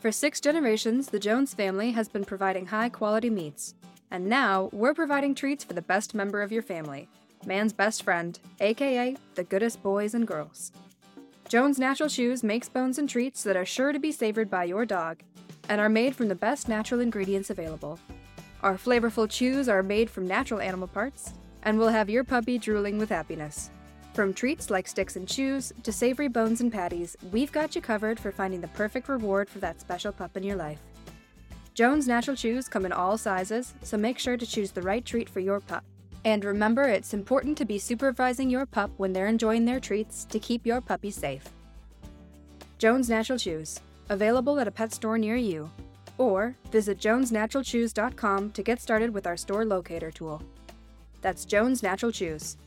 For six generations, the Jones family has been providing high quality meats. And now, we're providing treats for the best member of your family man's best friend, aka the goodest boys and girls. Jones Natural Chews makes bones and treats that are sure to be savored by your dog and are made from the best natural ingredients available. Our flavorful chews are made from natural animal parts and will have your puppy drooling with happiness. From treats like sticks and chews to savory bones and patties, we've got you covered for finding the perfect reward for that special pup in your life. Jones Natural Chews come in all sizes, so make sure to choose the right treat for your pup. And remember, it's important to be supervising your pup when they're enjoying their treats to keep your puppy safe. Jones Natural Chews, available at a pet store near you. Or visit jonesnaturalchews.com to get started with our store locator tool. That's Jones Natural Chews,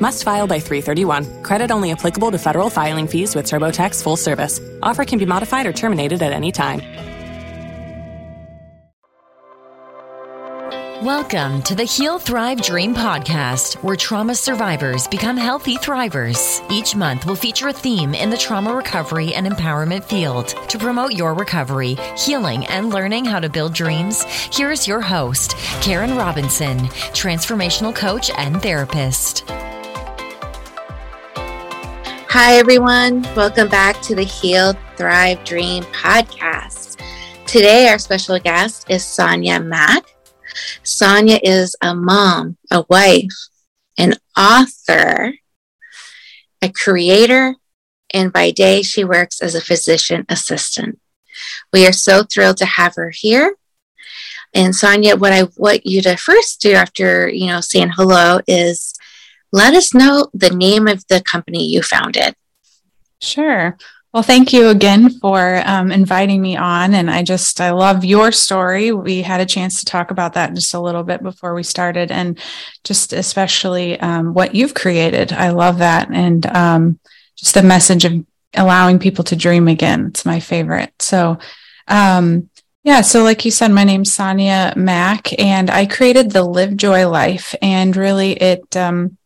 Must file by 331. Credit only applicable to federal filing fees with TurboTax full service. Offer can be modified or terminated at any time. Welcome to the Heal Thrive Dream podcast, where trauma survivors become healthy thrivers. Each month, we'll feature a theme in the trauma recovery and empowerment field. To promote your recovery, healing, and learning how to build dreams, here's your host, Karen Robinson, transformational coach and therapist. Hi, everyone. Welcome back to the Heal Thrive Dream podcast. Today, our special guest is Sonya Mack. Sonya is a mom, a wife, an author, a creator, and by day she works as a physician assistant. We are so thrilled to have her here. And Sonya, what I want you to first do after, you know, saying hello is let us know the name of the company you founded. Sure. Well, thank you again for um, inviting me on. And I just, I love your story. We had a chance to talk about that just a little bit before we started, and just especially um, what you've created. I love that. And um, just the message of allowing people to dream again. It's my favorite. So, um, yeah, so like you said, my name's Sonya Mack, and I created the Live Joy Life. And really, it um,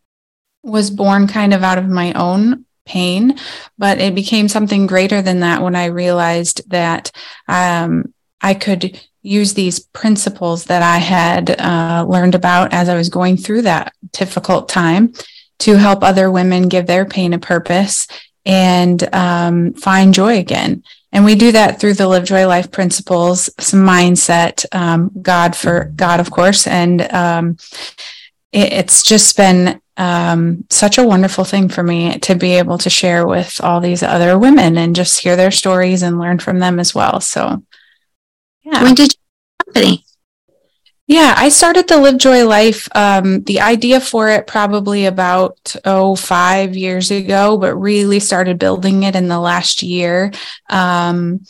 was born kind of out of my own pain, but it became something greater than that when I realized that um, I could use these principles that I had uh, learned about as I was going through that difficult time to help other women give their pain a purpose and um, find joy again. And we do that through the Live Joy Life principles, some mindset, um, God for God, of course, and um, it, it's just been um, such a wonderful thing for me to be able to share with all these other women and just hear their stories and learn from them as well. So, yeah. When did you company? Yeah, I started the Live Joy Life. Um, the idea for it probably about oh five years ago, but really started building it in the last year. Um,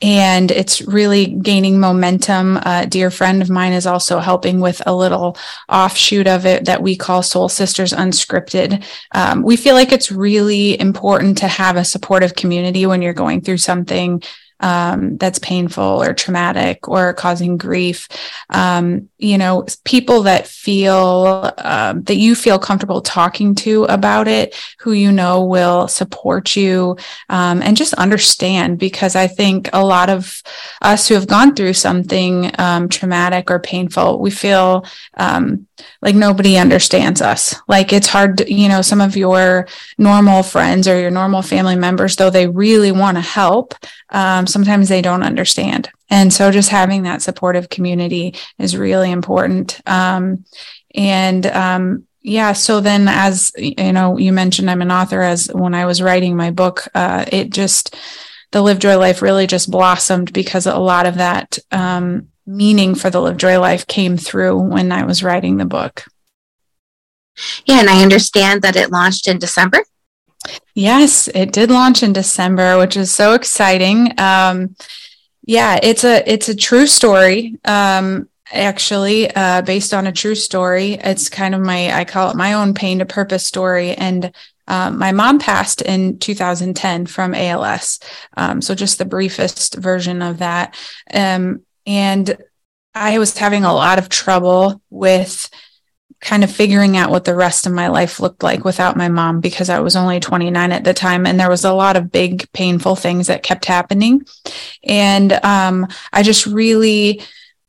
and it's really gaining momentum. A dear friend of mine is also helping with a little offshoot of it that we call Soul Sisters Unscripted. Um, we feel like it's really important to have a supportive community when you're going through something um, that's painful or traumatic or causing grief. Um, you know, people that feel uh, that you feel comfortable talking to about it, who you know will support you um, and just understand. Because I think a lot of us who have gone through something um, traumatic or painful, we feel um, like nobody understands us. Like it's hard, to, you know, some of your normal friends or your normal family members, though they really want to help, um, sometimes they don't understand. And so just having that supportive community is really important. Um, and um, yeah, so then as you know, you mentioned I'm an author. As when I was writing my book, uh, it just the Live Joy Life really just blossomed because a lot of that um, meaning for the Live Joy Life came through when I was writing the book. Yeah, and I understand that it launched in December. Yes, it did launch in December, which is so exciting. Um, yeah, it's a it's a true story. Um, actually, uh, based on a true story. It's kind of my, I call it my own pain to purpose story. And um, my mom passed in 2010 from ALS. Um, so just the briefest version of that. Um, and I was having a lot of trouble with kind of figuring out what the rest of my life looked like without my mom because I was only 29 at the time. And there was a lot of big painful things that kept happening. And um, I just really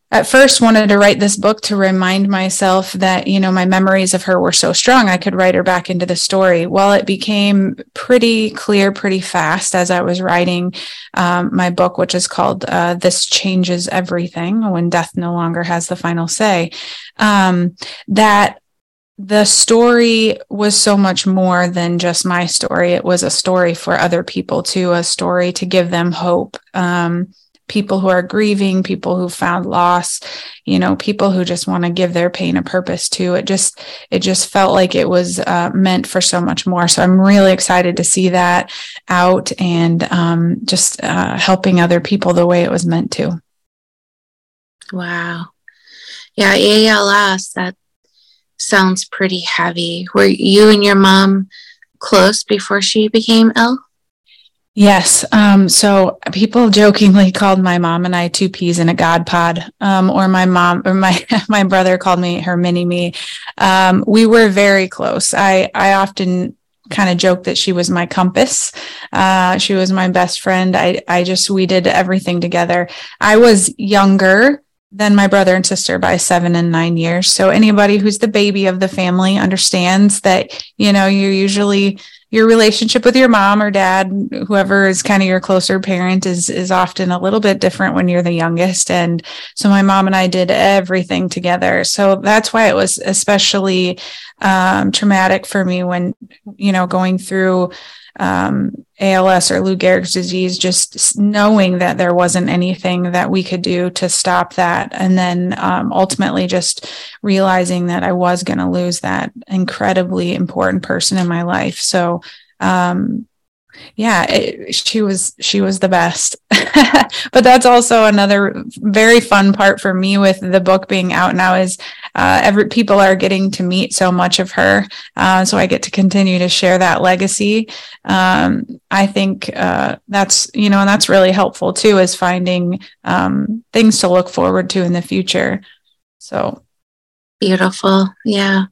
at first wanted to write this book to remind myself that you know my memories of her were so strong i could write her back into the story. Well it became pretty clear pretty fast as i was writing um, my book which is called uh, this changes everything when death no longer has the final say um, that the story was so much more than just my story. It was a story for other people too a story to give them hope um, people who are grieving, people who found loss, you know, people who just want to give their pain a purpose too. It just, it just felt like it was uh, meant for so much more. So I'm really excited to see that out and um, just uh, helping other people the way it was meant to. Wow. Yeah, ALS, that sounds pretty heavy. Were you and your mom close before she became ill? Yes. Um, so people jokingly called my mom and I two peas in a god pod. Um, or my mom or my my brother called me her mini me. Um, we were very close. I I often kind of joke that she was my compass. Uh, she was my best friend. I I just we did everything together. I was younger than my brother and sister by seven and nine years. So anybody who's the baby of the family understands that, you know, you're usually your relationship with your mom or dad, whoever is kind of your closer parent is is often a little bit different when you're the youngest. And so my mom and I did everything together. So that's why it was especially um, traumatic for me when, you know, going through um, ALS or Lou Gehrig's disease, just knowing that there wasn't anything that we could do to stop that. And then um, ultimately just realizing that I was going to lose that incredibly important person in my life. So, um, yeah, it, she was she was the best. but that's also another very fun part for me with the book being out now is uh, every people are getting to meet so much of her, uh, so I get to continue to share that legacy. Um, I think uh, that's you know, and that's really helpful too, is finding um, things to look forward to in the future. So beautiful, yeah.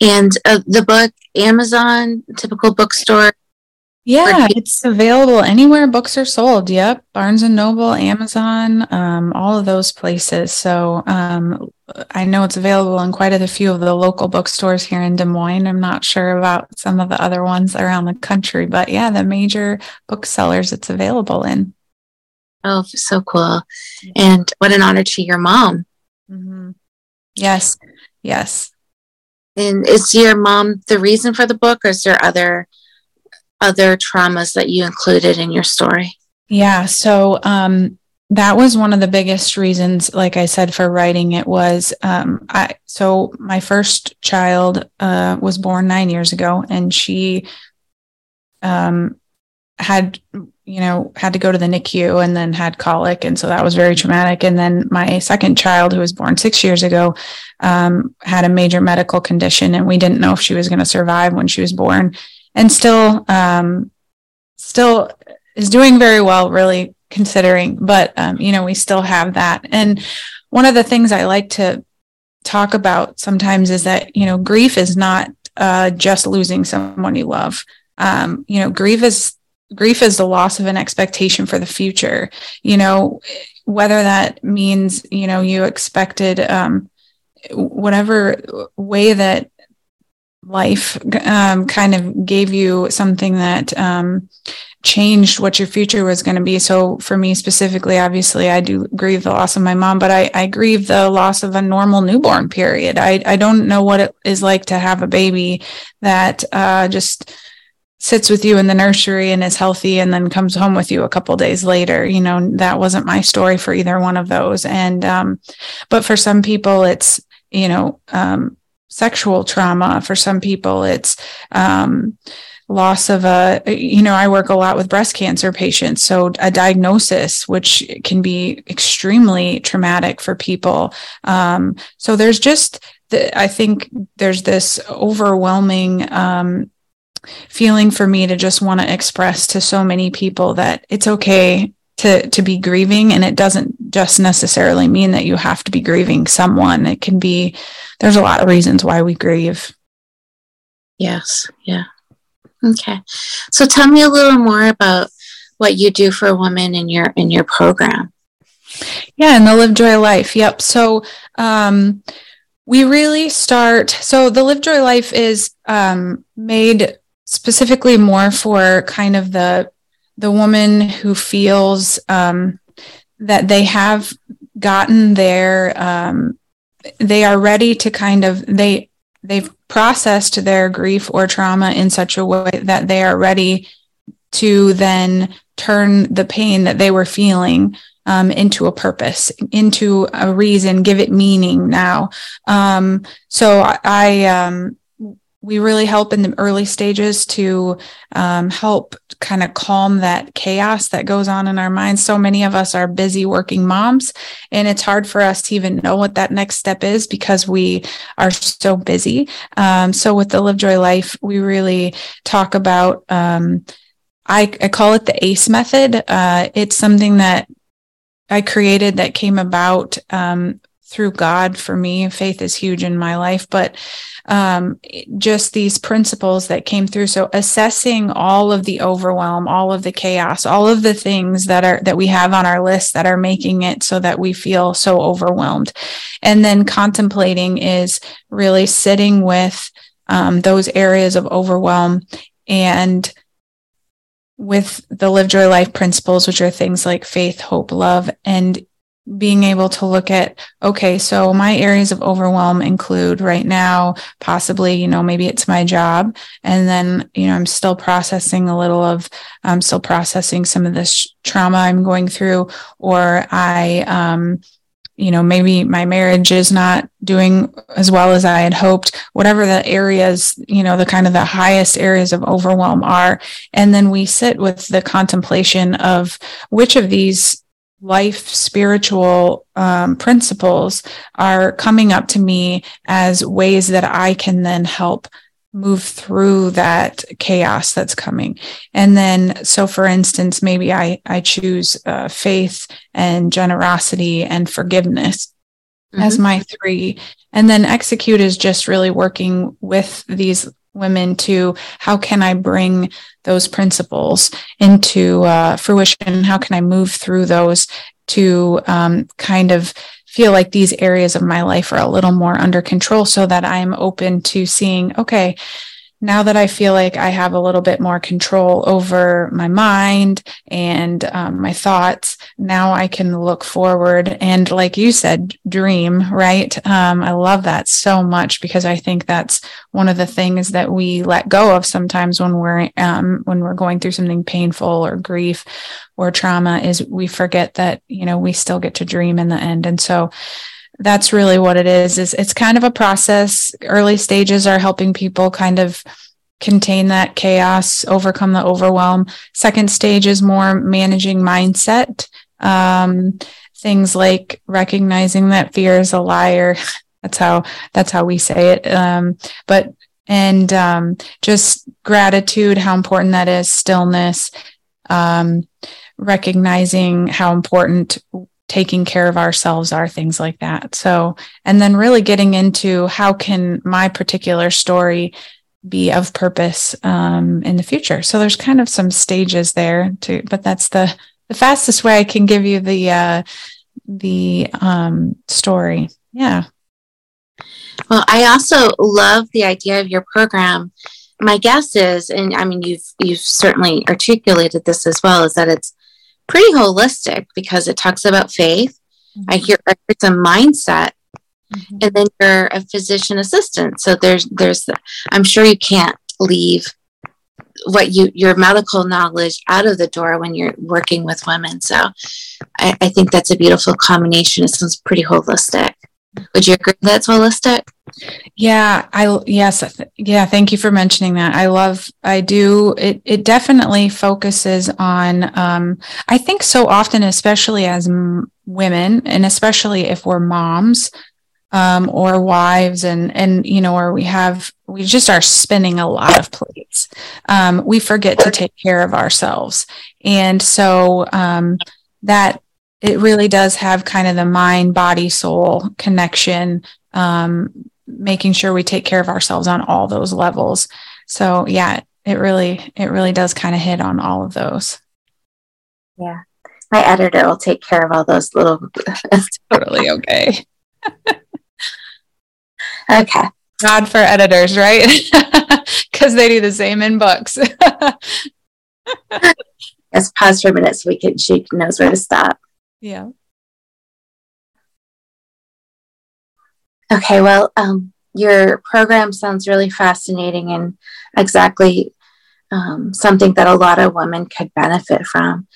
And uh, the book, Amazon, typical bookstore, yeah, it's available anywhere books are sold. Yep. Barnes and Noble, Amazon, um, all of those places. So um, I know it's available in quite a few of the local bookstores here in Des Moines. I'm not sure about some of the other ones around the country, but yeah, the major booksellers it's available in. Oh, so cool. And what an honor to your mom. Mm-hmm. Yes. Yes. And is your mom the reason for the book or is there other other traumas that you included in your story? Yeah. So um, that was one of the biggest reasons, like I said, for writing it was um, I. So my first child uh, was born nine years ago, and she um, had you know had to go to the NICU and then had colic, and so that was very traumatic. And then my second child, who was born six years ago, um, had a major medical condition, and we didn't know if she was going to survive when she was born and still um, still is doing very well, really considering. But um, you know, we still have that. And one of the things I like to talk about sometimes is that you know, grief is not uh, just losing someone you love. Um, you know, grief is grief is the loss of an expectation for the future. You know, whether that means you know you expected um, whatever way that life um, kind of gave you something that um, changed what your future was going to be. So for me specifically, obviously, I do grieve the loss of my mom, but I, I grieve the loss of a normal newborn period. I, I don't know what it is like to have a baby that uh, just sits with you in the nursery and is healthy and then comes home with you a couple days later you know that wasn't my story for either one of those and um but for some people it's you know um sexual trauma. For some people, it's um, loss of a you know i work a lot with breast cancer patients so a diagnosis which can be extremely traumatic for people um, so there's just the, i think there's this overwhelming um, feeling for me to just want to express to so many people that it's okay to to be grieving and it doesn't just necessarily mean that you have to be grieving someone it can be there's a lot of reasons why we grieve yes yeah Okay. So tell me a little more about what you do for women in your in your program. Yeah, and the Live Joy Life. Yep. So um we really start so the Live Joy Life is um made specifically more for kind of the the woman who feels um that they have gotten their um they are ready to kind of they they've processed their grief or trauma in such a way that they are ready to then turn the pain that they were feeling um, into a purpose, into a reason, give it meaning now. Um, so I, I um, we really help in the early stages to um, help kind of calm that chaos that goes on in our minds. So many of us are busy working moms, and it's hard for us to even know what that next step is because we are so busy. Um, so, with the Live Joy Life, we really talk about. Um, I, I call it the ACE method. Uh, it's something that I created that came about um, through God for me. Faith is huge in my life, but um, just these principles that came through. So assessing all of the overwhelm, all of the chaos, all of the things that are that we have on our list that are making it so that we feel so overwhelmed, and then contemplating is really sitting with um, those areas of overwhelm and with the live joy life principles which are things like faith hope love and being able to look at okay so my areas of overwhelm include right now possibly you know maybe it's my job. And then you know i'm still processing a little of i'm still processing some of this trauma i'm going through. Or i um you know maybe my marriage is not doing as well as i had hoped. Whatever the areas you know the kind of the highest areas of overwhelm are. And then we sit with the contemplation of which of these life spiritual um, principles are coming up to me as ways that I can then help move through that chaos that's coming. And then, so for instance, maybe I, I choose uh, faith and generosity and forgiveness mm-hmm. as my three. And then execute is just really working with these women to how can I bring those principles into uh, fruition? How can I move through those to um, kind of feel like these areas of my life are a little more under control so that I'm open to seeing, okay, now that I feel like I have a little bit more control over my mind and um, my thoughts, now I can look forward and, like you said, dream, right? Um, I love that so much because I think that's one of the things that we let go of sometimes when we're um, when we're going through something painful or grief or trauma is we forget that you know we still get to dream in the end, and so that's really what it is is it's kind of a process. Early stages are helping people kind of contain that chaos overcome the overwhelm. Second stage is more managing mindset. Um, things like recognizing that fear is a liar. That's how that's how we say it. Um, but and um, just gratitude how important that is stillness um, recognizing how important taking care of ourselves are things like that. So and then really getting into how can my particular story be of purpose um, in the future. So there's kind of some stages there too but that's the the fastest way i can give you the uh the um story. Yeah. Well i also love the idea of your program. My guess is and i mean you've you've certainly articulated this as well is that it's pretty holistic because it talks about faith. Mm-hmm. I hear it's a mindset, mm-hmm. and then you're a physician assistant. So there's there's I'm sure you can't leave what you your medical knowledge out of the door when you're working with women. So I, I think that's a beautiful combination. It sounds pretty holistic. Would you agree that's holistic? Yeah, I yes, yeah, thank you for mentioning that. I love I do it it definitely focuses on um I think so often especially as m- women and especially if we're moms um or wives and and you know or we have we just are spinning a lot of plates. Um we forget to take care of ourselves. And so um that it really does have kind of the mind body soul connection um making sure we take care of ourselves on all those levels. So yeah, it really it really does kind of hit on all of those. Yeah. My editor will take care of all those little totally okay. okay. God for editors, right? Because they do the same in books. Let's pause for a minute so we can she knows where to stop. Yeah. Okay, well, um, your program sounds really fascinating and exactly um, something that a lot of women could benefit from.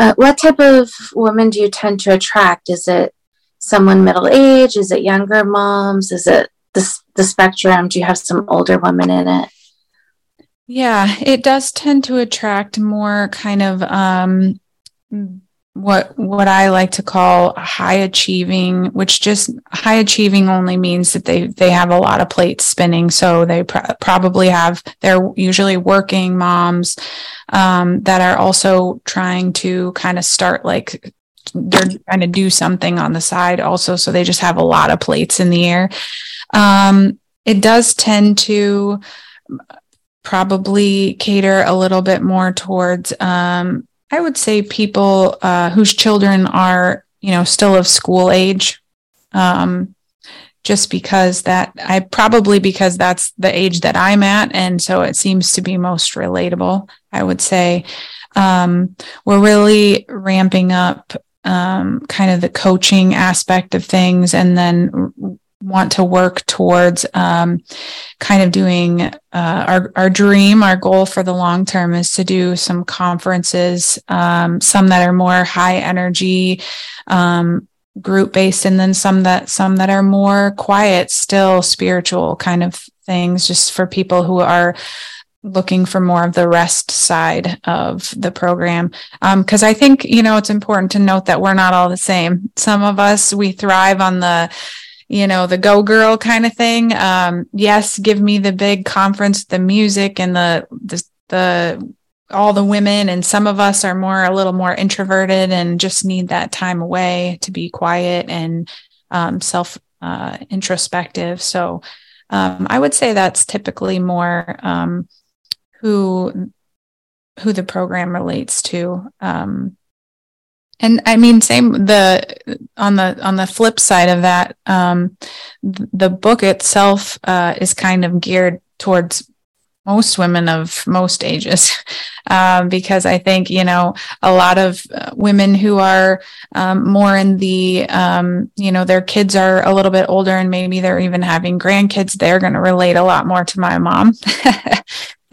Uh, what type of women do you tend to attract? Is it someone middle age? Is it younger moms? Is it the, the spectrum? Do you have some older women in it? Yeah, it does tend to attract more kind of um, what what I like to call high achieving, which just high achieving only means that they they have a lot of plates spinning. So they pr- probably have they're usually working moms um, that are also trying to kind of start like they're trying to do something on the side also. So they just have a lot of plates in the air. Um, it does tend to probably cater a little bit more towards um, I would say people uh, whose children are, you know, still of school age. Um, just because that I probably because that's the age that I'm at. And so it seems to be most relatable, I would say. Um, we're really ramping up um, kind of the coaching aspect of things and then want to work towards um, kind of doing uh, our, our dream, our goal for the long term is to do some conferences, um, some that are more high energy, um, group based, and then some that some that are more quiet, still spiritual kind of things, just for people who are looking for more of the rest side of the program. Because um, i think you know it's important to note that we're not all the same. Some of us we thrive on the you know, the go girl kind of thing. Um, yes, give me the big conference, the music and the, the, the, all the women. And some of us are more a little more introverted and just need that time away to be quiet and um, self uh, introspective. So um, i would say that's typically more um, who who the program relates to. Um, and I mean, same the on the on the flip side of that, um, the book itself uh, is kind of geared towards most women of most ages, um, because I think you know a lot of uh, women who are um, more in the um, you know their kids are a little bit older and maybe they're even having grandkids. They're going to relate a lot more to my mom because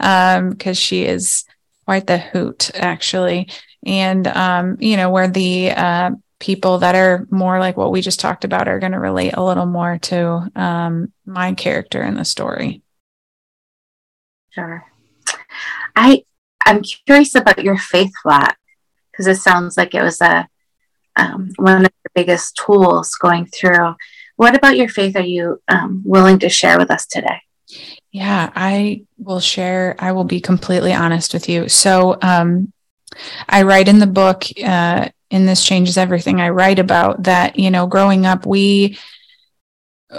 um, she is quite the hoot, actually and um, you know where the uh, people that are more like what we just talked about are going to relate a little more to um, my character in the story. Sure. I i'm curious about your faith walk because it sounds like it was a um, one of the biggest tools going through. What about your faith are you um, willing to share with us today? Yeah i will share i will be completely honest with you. So um, I write in the book, uh, in This Changes Everything, I write about that, you know, growing up, we,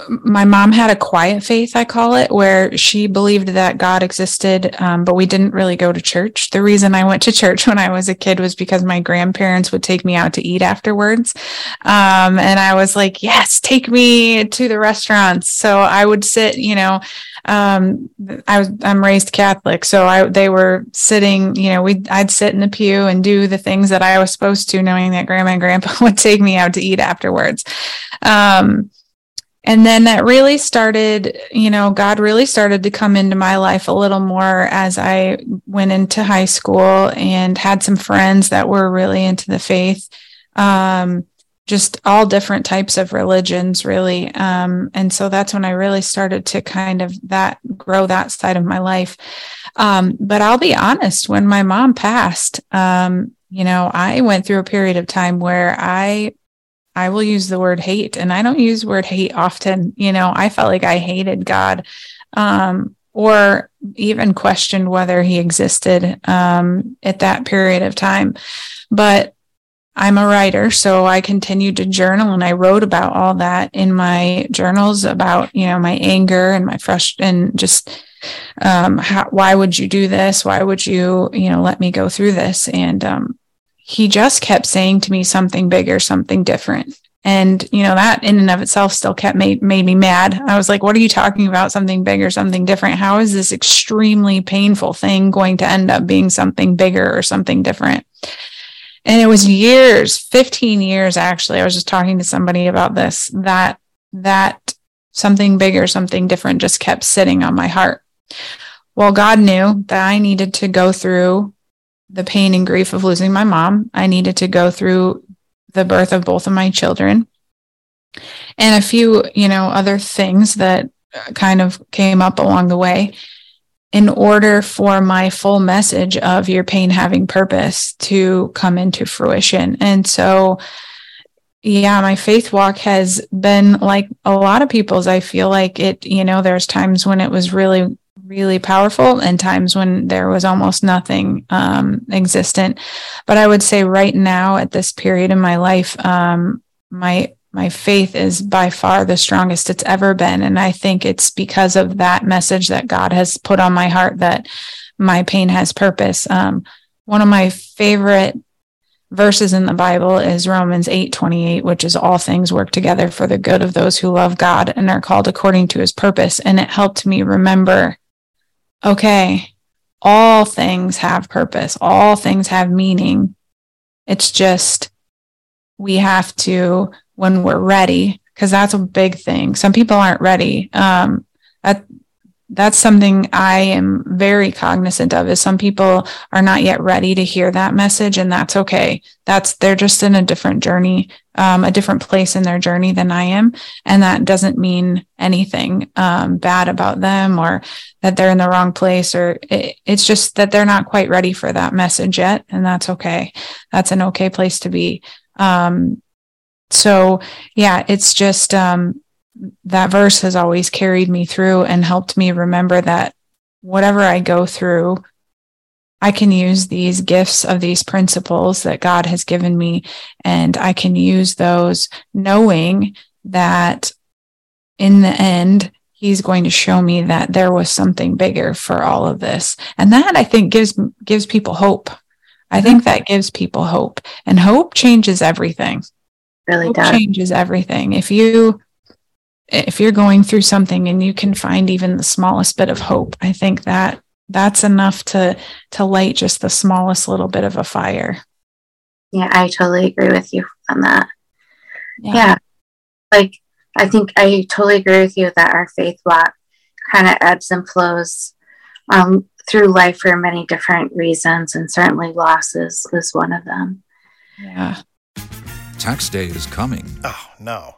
my mom had a quiet faith, I call it, where she believed that God existed, um, but we didn't really go to church. The reason I went to church when I was a kid was because my grandparents would take me out to eat afterwards. Um, and I was like, yes, take me to the restaurants. So I would sit, you know, um, I was I'm raised Catholic, so I they were sitting, you know, we I'd sit in the pew and do the things that I was supposed to, knowing that Grandma and Grandpa would take me out to eat afterwards. Um, and then that really started, you know, God really started to come into my life a little more as I went into high school and had some friends that were really into the faith. Um, just all different types of religions really um, and so that's when i really started to kind of that grow that side of my life um, but i'll be honest when my mom passed um, you know i went through a period of time where i i will use the word hate and i don't use word hate often you know i felt like i hated god um, or even questioned whether he existed um, at that period of time but I'm a writer, so I continued to journal and I wrote about all that in my journals about, you know, my anger and my frustration and just um, how, why would you do this? Why would you, you know, let me go through this? And um, he just kept saying to me something bigger, something different. And, you know, that in and of itself still kept made, made me mad. I was like, what are you talking about? Something bigger, something different. How is this extremely painful thing going to end up being something bigger or something different? and it was years 15 years actually i was just talking to somebody about this that that something bigger something different just kept sitting on my heart well god knew that i needed to go through the pain and grief of losing my mom i needed to go through the birth of both of my children and a few you know other things that kind of came up along the way in order for my full message of your pain having purpose to come into fruition. And so, yeah, my faith walk has been like a lot of people's. I feel like it, you know, there's times when it was really, really powerful and times when there was almost nothing um, existent. But I would say right now at this period in my life, um, my my faith is by far the strongest it's ever been. And I think it's because of that message that God has put on my heart that my pain has purpose. Um, one of my favorite verses in the Bible is Romans 8 28, which is all things work together for the good of those who love God and are called according to his purpose. And it helped me remember okay, all things have purpose, all things have meaning. It's just we have to when we're ready because that's a big thing. Some people aren't ready. Um, that that's something i am very cognizant of is some people are not yet ready to hear that message and that's okay. That's they're just in a different journey um, a different place in their journey than i am. And that doesn't mean anything um, bad about them or that they're in the wrong place or it, it's just that they're not quite ready for that message yet. And that's okay. That's an okay place to be. Um, so yeah, it's just um, that verse has always carried me through and helped me remember that whatever I go through, I can use these gifts of these principles that God has given me, and I can use those knowing that in the end, He's going to show me that there was something bigger for all of this. And that I think gives gives people hope. I think that gives people hope. And hope changes everything really does. changes everything. If you if you're going through something and you can find even the smallest bit of hope, I think that that's enough to to light just the smallest little bit of a fire. Yeah, I totally agree with you on that. Yeah. yeah. Like I think I totally agree with you that our faith walk kind of ebbs and flows um, through life for many different reasons, and certainly losses is one of them. Yeah. Tax day is coming. Oh, no.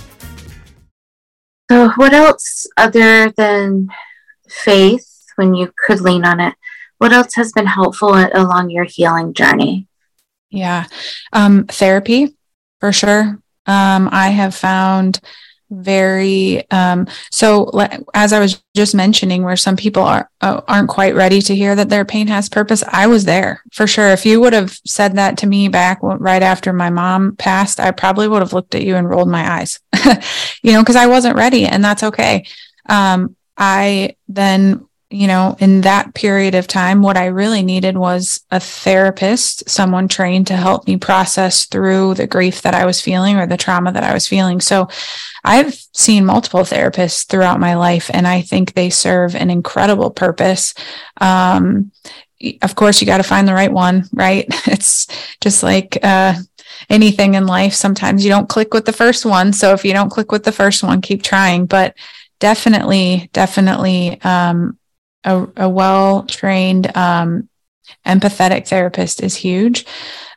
So, what else other than faith, when you could lean on it, what else has been helpful along your healing journey? Yeah, um, therapy for sure. Um, I have found very um, so as i was just mentioning where some people are uh, aren't quite ready to hear that their pain has purpose i was there for sure. If you would have said that to me back right after my mom passed i probably would have looked at you and rolled my eyes you know because i wasn't ready and that's okay. Um, i then you know, in that period of time, what I really needed was a therapist, someone trained to help me process through the grief that I was feeling or the trauma that I was feeling. So I've seen multiple therapists throughout my life, and I think they serve an incredible purpose. Um, of course, you got to find the right one, right? It's just like, uh, anything in life. Sometimes you don't click with the first one. So if you don't click with the first one, keep trying. But definitely, definitely, um, a, a well trained, um, empathetic therapist is huge.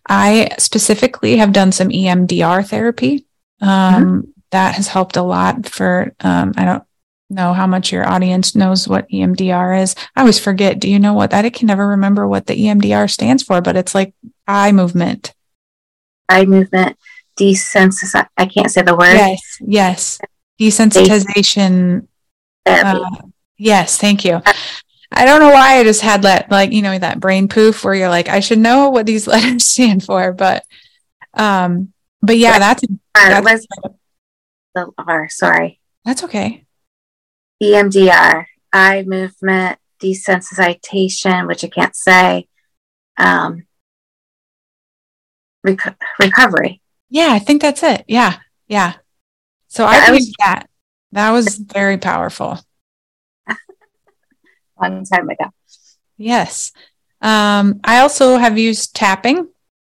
I specifically have done some EMDR therapy. Um, mm-hmm. That has helped a lot for, um, I don't know how much your audience knows what EMDR is. I always forget. Do you know what that? I can never remember what the EMDR stands for, but it's like eye movement. Eye movement desensitization. I can't say the word. Yes, yes. Desensitization. Uh, yes, thank you. I don't know why I just had that, like, you know, that brain poof where you're like, I should know what these letters stand for, but, um, but yeah, that's, that's the R, sorry. That's okay. EMDR, eye movement desensitization, which I can't say, um, rec- recovery. Yeah, I think that's it. Yeah, yeah. So I used that. That was very powerful long time ago. Yes. Um, I also have used tapping.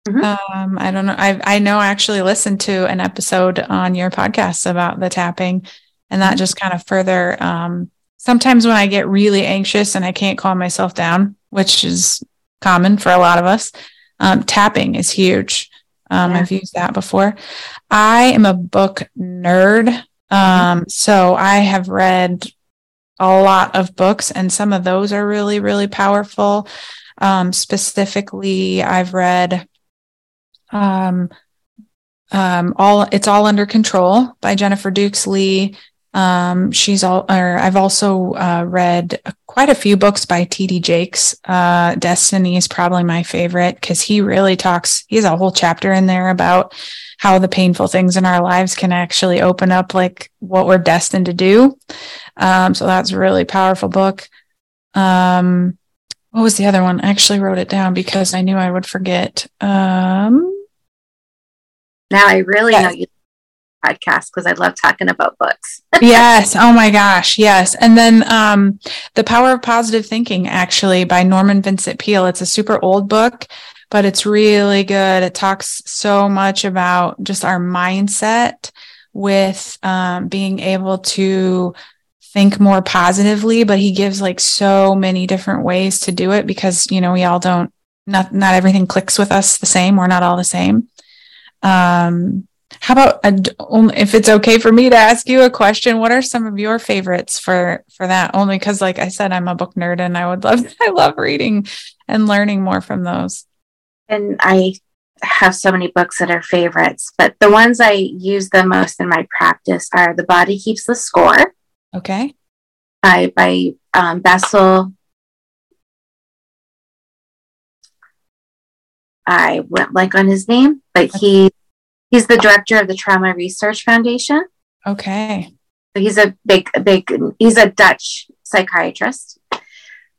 Mm-hmm. Um, I don't know. I I know I actually listened to an episode on your podcast about the tapping, and that just kind of further. Um, sometimes when I get really anxious and I can't calm myself down, which is common for a lot of us, um, tapping is huge. Um, yeah. I've used that before. I am a book nerd. Um, so I have read a lot of books, and some of those are really, really powerful. Um, specifically, I've read um, um, all it's all under control by Jennifer Dukes Lee. Um, she's all, or I've also uh, read quite a few books by T.D. Jakes. Uh, Destiny is probably my favorite because he really talks. He has a whole chapter in there about how the painful things in our lives can actually open up like what we're destined to do. Um, so that's a really powerful book. Um, what was the other one? I actually wrote it down because I knew I would forget. Um, now I really yes. know you podcast because I love talking about books. yes. Oh my gosh. Yes. And then um, The Power of Positive Thinking, actually, by Norman Vincent Peale. It's a super old book, but it's really good. It talks so much about just our mindset with um, being able to think more positively, but he gives like so many different ways to do it because, you know, we all don't, not, not everything clicks with us the same. We're not all the same. Um, how about a, if it's okay for me to ask you a question? What are some of your favorites for for that? Only because, like I said, I'm a book nerd and I would love I love reading and learning more from those. And I have so many books that are favorites, but the ones I use the most in my practice are "The Body Keeps the Score." Okay. By by um, Bessel. I went like on his name, but he He's the director of the Trauma Research Foundation. Okay. So he's a big, big, he's a Dutch psychiatrist.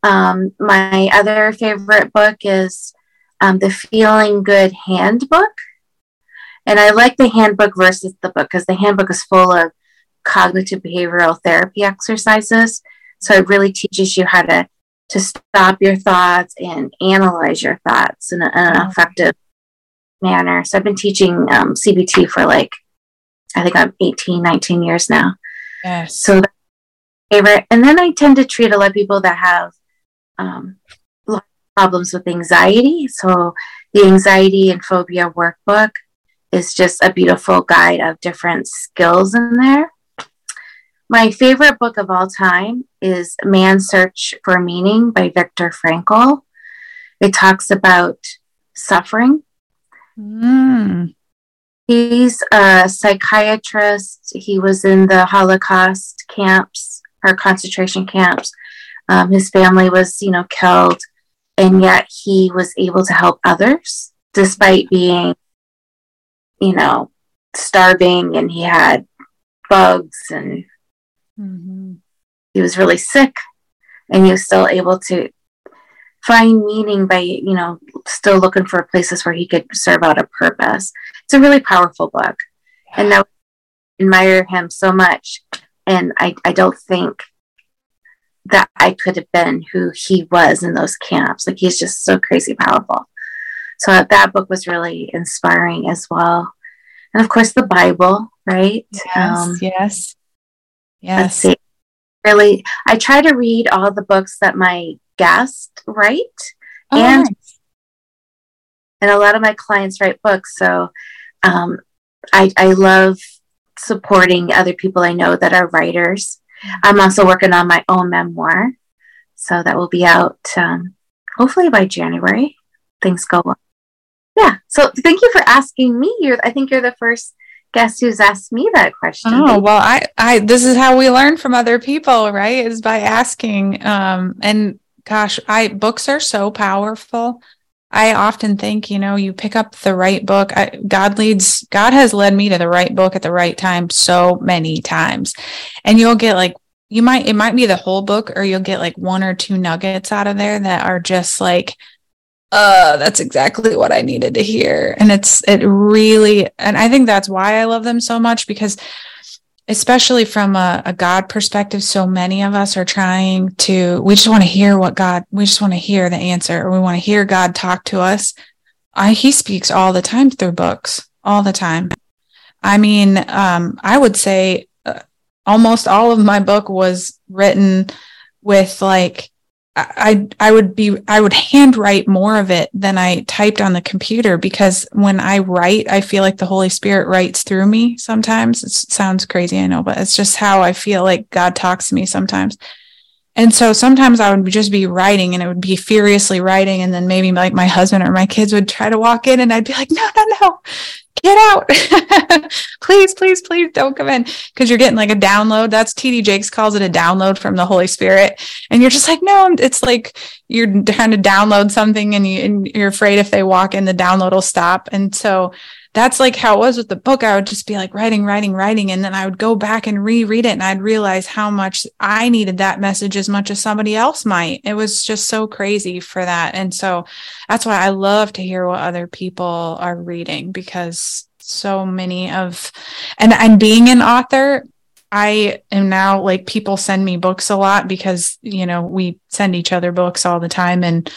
Um, my other favorite book is um, the Feeling Good Handbook. And I like the handbook versus the book because the handbook is full of cognitive behavioral therapy exercises. So it really teaches you how to to stop your thoughts and analyze your thoughts in, a, in an effective manner. So I've been teaching um, CBT for like, I think I'm 18, 19 years now. Yes. So favorite. And then I tend to treat a lot of people that have um, problems with anxiety. So the anxiety and phobia workbook is just a beautiful guide of different skills in there. My favorite book of all time is Man's Search for Meaning by Viktor Frankl. It talks about suffering Mm. He's a psychiatrist. He was in the Holocaust camps or concentration camps. Um, his family was, you know, killed, and yet he was able to help others despite being, you know, starving and he had bugs and mm-hmm. he was really sick. and he was still able to find meaning by you know still looking for places where he could serve out a purpose it's a really powerful book and I admire him so much and I, I don't think that I could have been who he was in those camps. Like he's just so crazy powerful. So that book was really inspiring as well. And of course, the Bible, right? Yes, um, yes, yes. Really, I try to read all the books that my guests write, oh, and nice. and a lot of my clients write books. So um, I I love supporting other people I know that are writers. I'm also working on my own memoir, so that will be out um, hopefully by January. Things go well. Yeah. So thank you for asking me. You're, I think you're the first guest who's asked me that question. Oh well, I, I, this is how we learn from other people, right? Is by asking. Um, and gosh, I books are so powerful. I often think, you know, you pick up the right book. I, God leads, God has led me to the right book at the right time so many times. And you'll get like, you might, it might be the whole book, or you'll get like one or two nuggets out of there that are just like, uh, that's exactly what I needed to hear. And it's, it really, and I think that's why I love them so much because especially from a, a, God perspective, so many of us are trying to, we just want to hear what God, we just want to hear the answer, or we want to hear God talk to us. I, he speaks all the time through books, all the time. I mean, um, I would say uh, almost all of my book was written with like I I would be I would handwrite more of it than I typed on the computer because when I write, I feel like the Holy Spirit writes through me sometimes. It sounds crazy, I know, but it's just how I feel like God talks to me sometimes. And so sometimes I would just be writing and it would be furiously writing. And then maybe like my husband or my kids would try to walk in and I'd be like, no, no, no, get out. please, please, please don't come in. Cause you're getting like a download. That's TD Jakes calls it a download from the Holy Spirit. And you're just like, no, it's like you're trying to download something and, you, and you're afraid if they walk in, the download will stop. And so that's like how it was with the book. I would just be like writing, writing, writing. And then I would go back and reread it and I'd realize how much I needed that message as much as somebody else might. It was just so crazy for that. And so that's why I love to hear what other people are reading because so many of, and, and being an author, I am now like people send me books a lot because, you know, we send each other books all the time and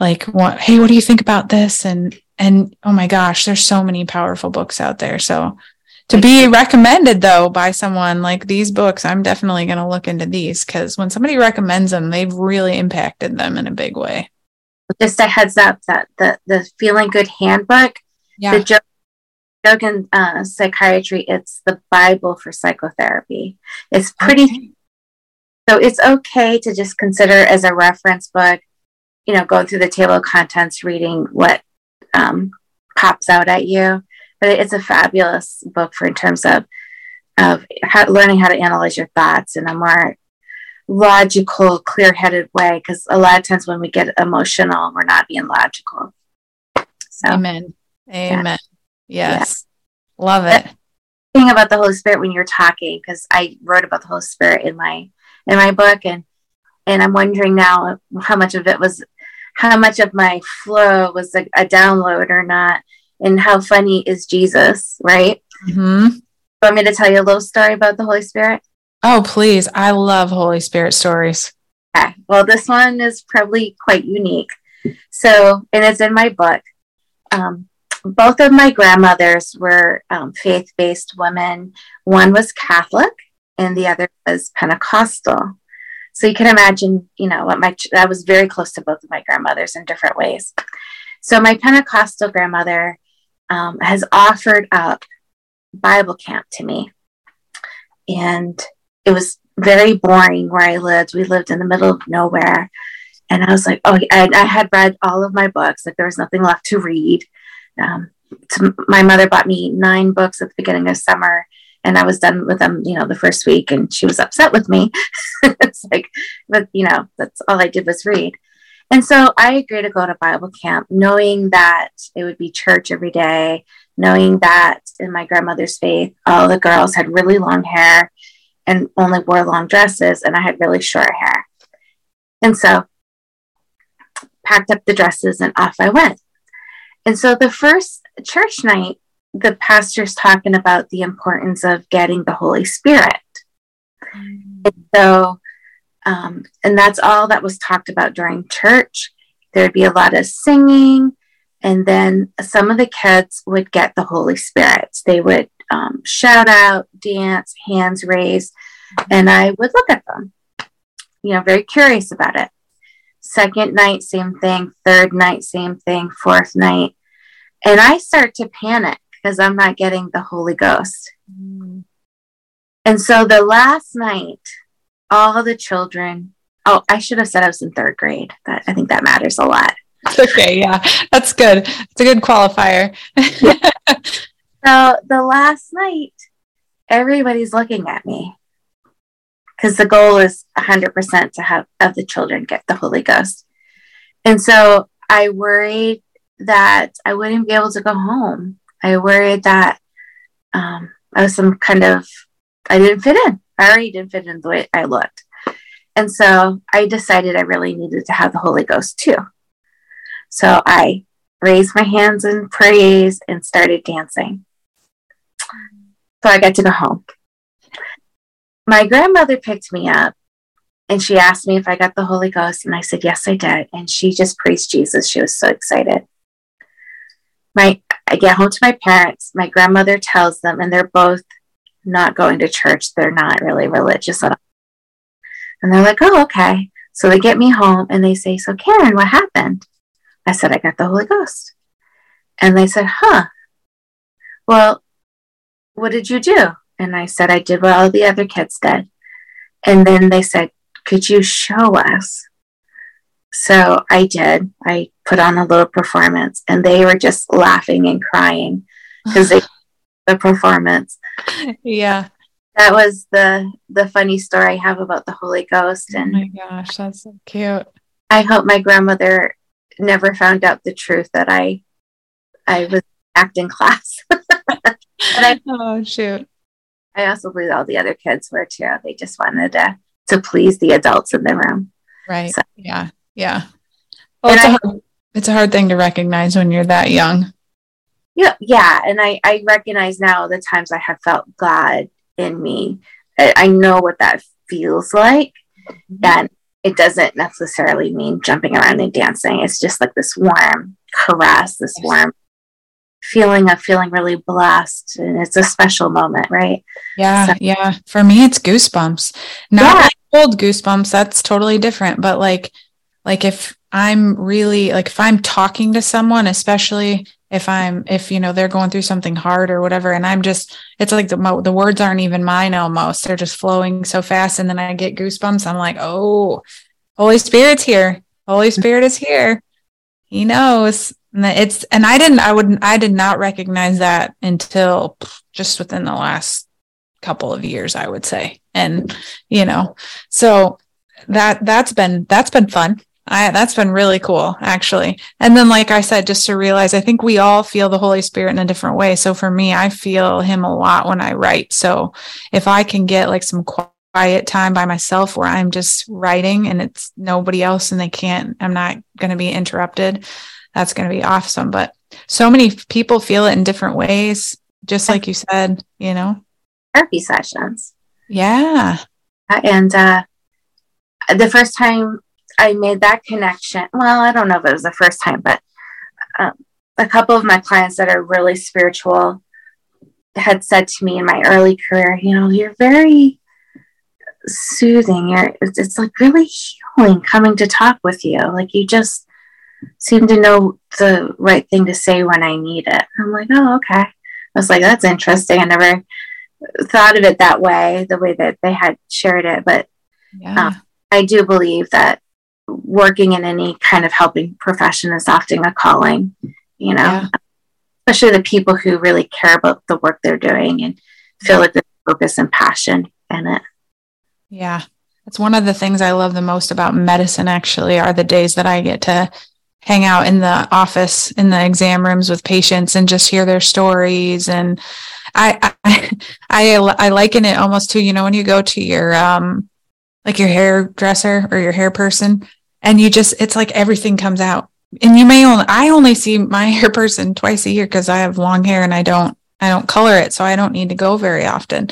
like, what, hey, what do you think about this? And and oh my gosh, there's so many powerful books out there. So to be recommended though by someone like these books, I'm definitely going to look into these because when somebody recommends them, they've really impacted them in a big way. Just a heads up that the the Feeling Good Handbook, yeah. the joke, joke in uh, psychiatry, it's the Bible for psychotherapy. It's pretty. Okay. So it's okay to just consider as a reference book, you know, going through the table of contents, reading what um, pops out at you. But it's a fabulous book for in terms of of how, learning how to analyze your thoughts in a more logical, clear-headed way. Because a lot of times when we get emotional, we're not being logical. So, Amen. Amen. Yeah. Yes. Yeah. Love it. Thing about the Holy Spirit when you're talking, because I wrote about the Holy Spirit in my in my book, and and I'm wondering now how much of it was how much of my flow was a, a download or not, and how funny is Jesus, right? Mm-hmm. Want me to tell you a little story about the Holy Spirit? Oh, please. I love Holy Spirit stories. Okay. Well, this one is probably quite unique. So, and it's in my book. Um, both of my grandmothers were um, faith based women. One was Catholic and the other was Pentecostal. So you can imagine, you know, what my I was very close to both of my grandmothers in different ways. So my Pentecostal grandmother um, has offered up Bible camp to me, and it was very boring where I lived. We lived in the middle of nowhere, and I was like, oh, I, I had read all of my books. Like there was nothing left to read. Um, to, my mother bought me nine books at the beginning of summer and I was done with them, you know, the first week, and she was upset with me. it's like, but you know, that's all I did was read. And so I agreed to go to Bible camp, knowing that it would be church every day, knowing that in my grandmother's faith, all the girls had really long hair and only wore long dresses, and I had really short hair. And so packed up the dresses and off I went. And so the first church night, the pastor's talking about the importance of getting the Holy Spirit. Mm. And so, um, and that's all that was talked about during church. There'd be a lot of singing, and then some of the kids would get the Holy Spirit. They would um, shout out, dance, hands raised, and I would look at them, you know, very curious about it. Second night, same thing. Third night, same thing. Fourth night. And I start to panic because I'm not getting the Holy Ghost. Mm. And so the last night, all the children, oh, I should have said I was in third grade. That I think that matters a lot. Okay, yeah, that's good. It's a good qualifier. so the last night, everybody's looking at me because the goal is 100% to have of the children get the Holy Ghost. And so I worried that I wouldn't be able to go home. I worried that um, I was some kind of, I didn't fit in. I already didn't fit in the way I looked. And so I decided I really needed to have the Holy Ghost too. So I raised my hands in praise and started dancing. So I got to go home. My grandmother picked me up and she asked me if I got the Holy Ghost. And I said, Yes, I did. And she just praised Jesus. She was so excited. My I get home to my parents. My grandmother tells them, and they're both not going to church. They're not really religious at all. And they're like, Oh, okay. So they get me home and they say, So Karen, what happened? I said, I got the Holy Ghost. And they said, Huh. Well, what did you do? And I said, I did what all the other kids did. And then they said, Could you show us? So I did. I put on a little performance and they were just laughing and crying because they the performance. Yeah. That was the the funny story I have about the Holy Ghost. Oh and oh my gosh, that's so cute. I hope my grandmother never found out the truth that I I was acting class. I, oh shoot. I also believe all the other kids were too. They just wanted to to please the adults in the room. Right. So, yeah. Yeah. Well, it's, I, a hard, it's a hard thing to recognize when you're that young. Yeah, yeah. And I, I recognize now the times I have felt God in me. I, I know what that feels like. Mm-hmm. And it doesn't necessarily mean jumping around and dancing. It's just like this warm caress, this warm feeling of feeling really blessed. And it's a special moment, right? Yeah. So, yeah. For me, it's goosebumps. Not yeah. like old goosebumps. That's totally different. But like, like if I'm really like, if I'm talking to someone, especially if I'm, if, you know, they're going through something hard or whatever, and I'm just, it's like the, the words aren't even mine almost. They're just flowing so fast. And then I get goosebumps. I'm like, oh, Holy Spirit's here. Holy Spirit is here. He knows. And it's, and I didn't, I wouldn't, I did not recognize that until just within the last couple of years, I would say. And, you know, so that, that's been, that's been fun. I, that's been really cool, actually. And then, like I said, just to realize, I think we all feel the Holy Spirit in a different way. So for me, I feel Him a lot when I write. So if I can get like some quiet time by myself where I'm just writing and it's nobody else and they can't, I'm not going to be interrupted, that's going to be awesome. But so many people feel it in different ways, just like you said, you know, therapy sessions. Yeah. And uh, the first time I made that connection. Well, I don't know if it was the first time, but um, a couple of my clients that are really spiritual had said to me in my early career, you know, you're very soothing. You're, it's, it's like really healing coming to talk with you. Like you just seem to know the right thing to say when I need it. I'm like, oh, okay. I was like, that's interesting. I never thought of it that way, the way that they had shared it. But yeah. um, I do believe that working in any kind of helping profession is often a calling, you know, yeah. especially the people who really care about the work they're doing and feel like there's purpose and passion in it. Yeah. It's one of the things I love the most about medicine, actually, are the days that I get to hang out in the office in the exam rooms with patients and just hear their stories and I, I I I, liken it almost to you know when you go to your um like your hairdresser or your hair person, and you just it's like everything comes out. And you may only I only see my hair person twice a year because I have long hair and I don't I don't color it, so I don't need to go very often.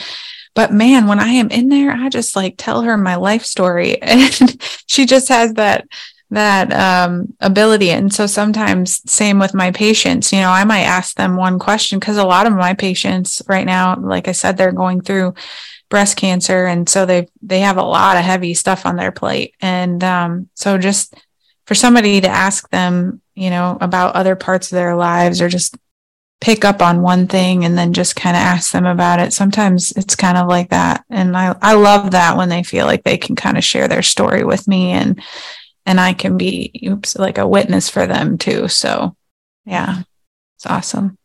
But man, when I am in there, I just like tell her my life story, and she just has that that um, ability. And so sometimes, same with my patients, you know, I might ask them one question because a lot of my patients right now, like I said, they're going through breast cancer, and so they they have a lot of heavy stuff on their plate, and um, so just for somebody to ask them, you know, about other parts of their lives or just pick up on one thing and then just kind of ask them about it. Sometimes it's kind of like that. And I, I love that when they feel like they can kind of share their story with me and and I can be oops, like a witness for them too. So yeah, it's awesome.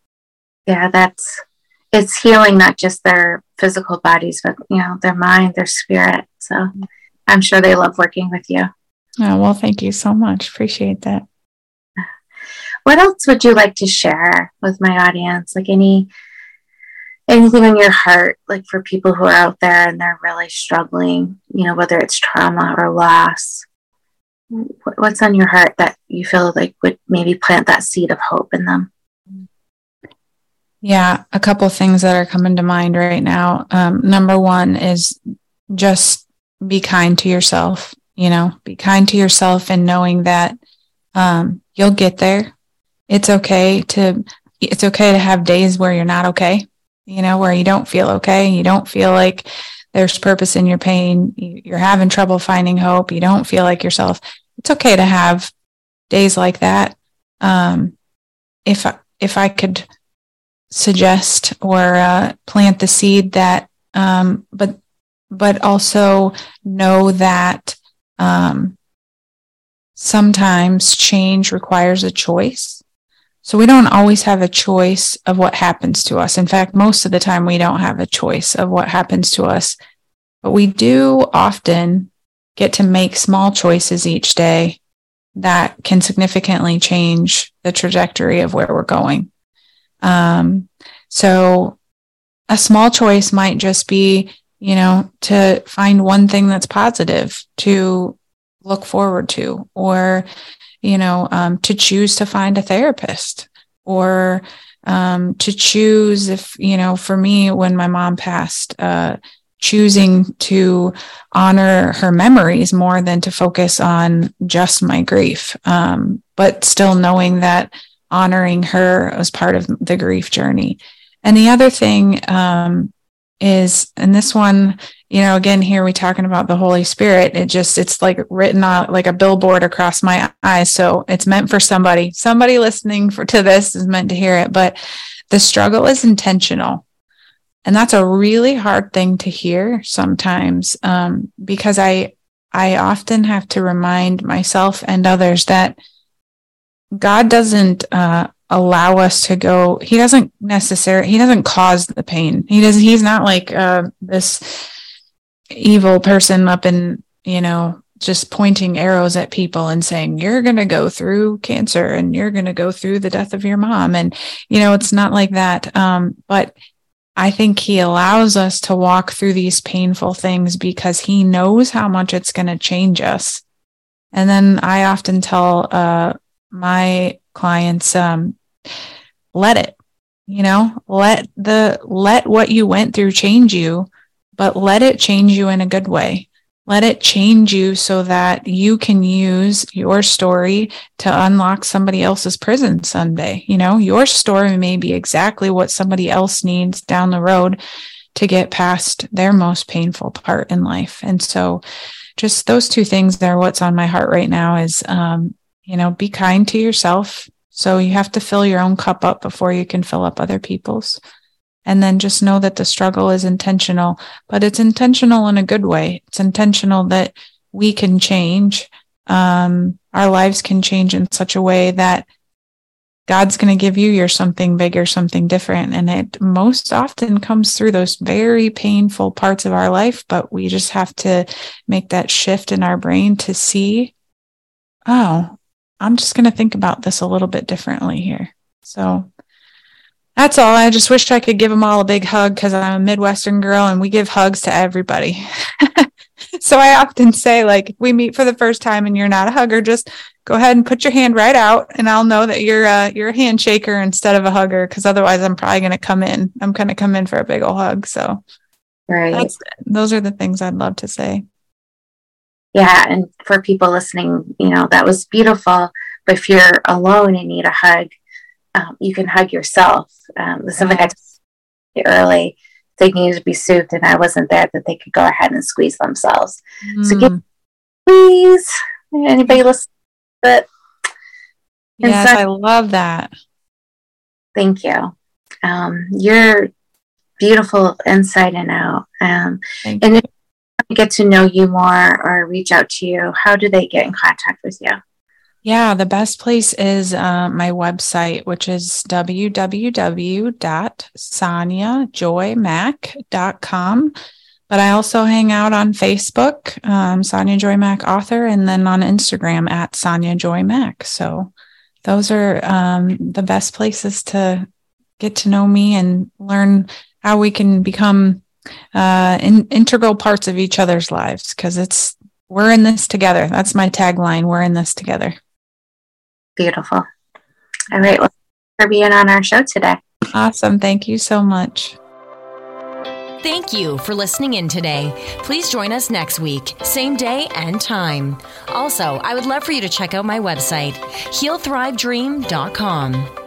Yeah, that's it's healing not just their physical bodies, but you know, their mind, their spirit. So I'm sure they love working with you. Oh, well, thank you so much. Appreciate that. What else would you like to share with my audience? Like any anything on your heart, like for people who are out there and they're really struggling, you know, whether it's trauma or loss, what's on your heart that you feel like would maybe plant that seed of hope in them? Yeah, a couple things that are coming to mind right now. Um, number one is just be kind to yourself. You know, be kind to yourself and knowing that um, you'll get there. It's okay to it's okay to have days where you're not okay. You know, where you don't feel okay. You don't feel like there's purpose in your pain. You're having trouble finding hope. You don't feel like yourself it's okay to have days like that. Um, if if I could suggest or uh, plant the seed that, um, but but also know that um, sometimes change requires a choice. So we don't always have a choice of what happens to us. In fact, most of the time we don't have a choice of what happens to us, but we do often get to make small choices each day that can significantly change the trajectory of where we're going. Um, so a small choice might just be, you know, to find one thing that's positive to look forward to, or, you know, um, to choose to find a therapist, or um, to choose if, you know, for me, when my mom passed, uh, choosing to honor her memories more than to focus on just my grief. Um, but still knowing that honoring her was part of the grief journey. And the other thing um, is, and this one, you know, again, here we talking about the Holy Spirit. It just, it's like written out like a billboard across my eyes. So it's meant for somebody. Somebody listening for to this is meant to hear it. But the struggle is intentional and that's a really hard thing to hear sometimes um, because i i often have to remind myself and others that god doesn't uh, allow us to go he doesn't necessarily he doesn't cause the pain he does he's not like uh, this evil person up in you know just pointing arrows at people and saying you're going to go through cancer and you're going to go through the death of your mom and you know it's not like that um, but I think he allows us to walk through these painful things because he knows how much it's going to change us. And then I often tell uh, my clients, um, let it, you know, let the, let what you went through change you, but let it change you in a good way. Let it change you so that you can use your story to unlock somebody else's prison someday. You know, your story may be exactly what somebody else needs down the road to get past their most painful part in life. And so, just those two things are what's on my heart right now is, um, you know, be kind to yourself. So, you have to fill your own cup up before you can fill up other people's. And then just know that the struggle is intentional, but it's intentional in a good way. It's intentional that we can change. Um, our lives can change in such a way that God's going to give you your something bigger, something different. And it most often comes through those very painful parts of our life, but we just have to make that shift in our brain to see, oh, I'm just going to think about this a little bit differently here. So that's all. I just wished I could give them all a big hug because I'm a Midwestern girl and we give hugs to everybody. So I often say, like, if we meet for the first time and you're not a hugger, just go ahead and put your hand right out, and I'll know that you're a you're a handshaker instead of a hugger. Because otherwise, I'm probably going to come in. I'm going to come in for a big old hug. So, right. those are the things I'd love to say. Yeah, and for people listening, you know that was beautiful. But if you're alone and need a hug, um, you can hug yourself. Um, something. I told early they needed to be soothed and I wasn't there, that they could go ahead and squeeze themselves. Mm. So give please anybody listen but Yes, I love that. Thank you. Um, you're beautiful inside and out. Um, and if they get to know you more or reach out to you, how do they get in contact with you? Yeah, the best place is uh, my website, which is www.sonyajoymack.com. But I also hang out on Facebook, um, Sonya Joy Mack author, and then on Instagram at Sonya Joy Mack. So those are um, the best places to get to know me and learn how we can become uh, in, integral parts of each other's lives because it's we're in this together. That's my tagline. We're in this together. Beautiful. All right. Well, for being on our show today. Awesome. Thank you so much. Thank you for listening in today. Please join us next week, same day and time. Also, I would love for you to check out my website, healthrivedream.com.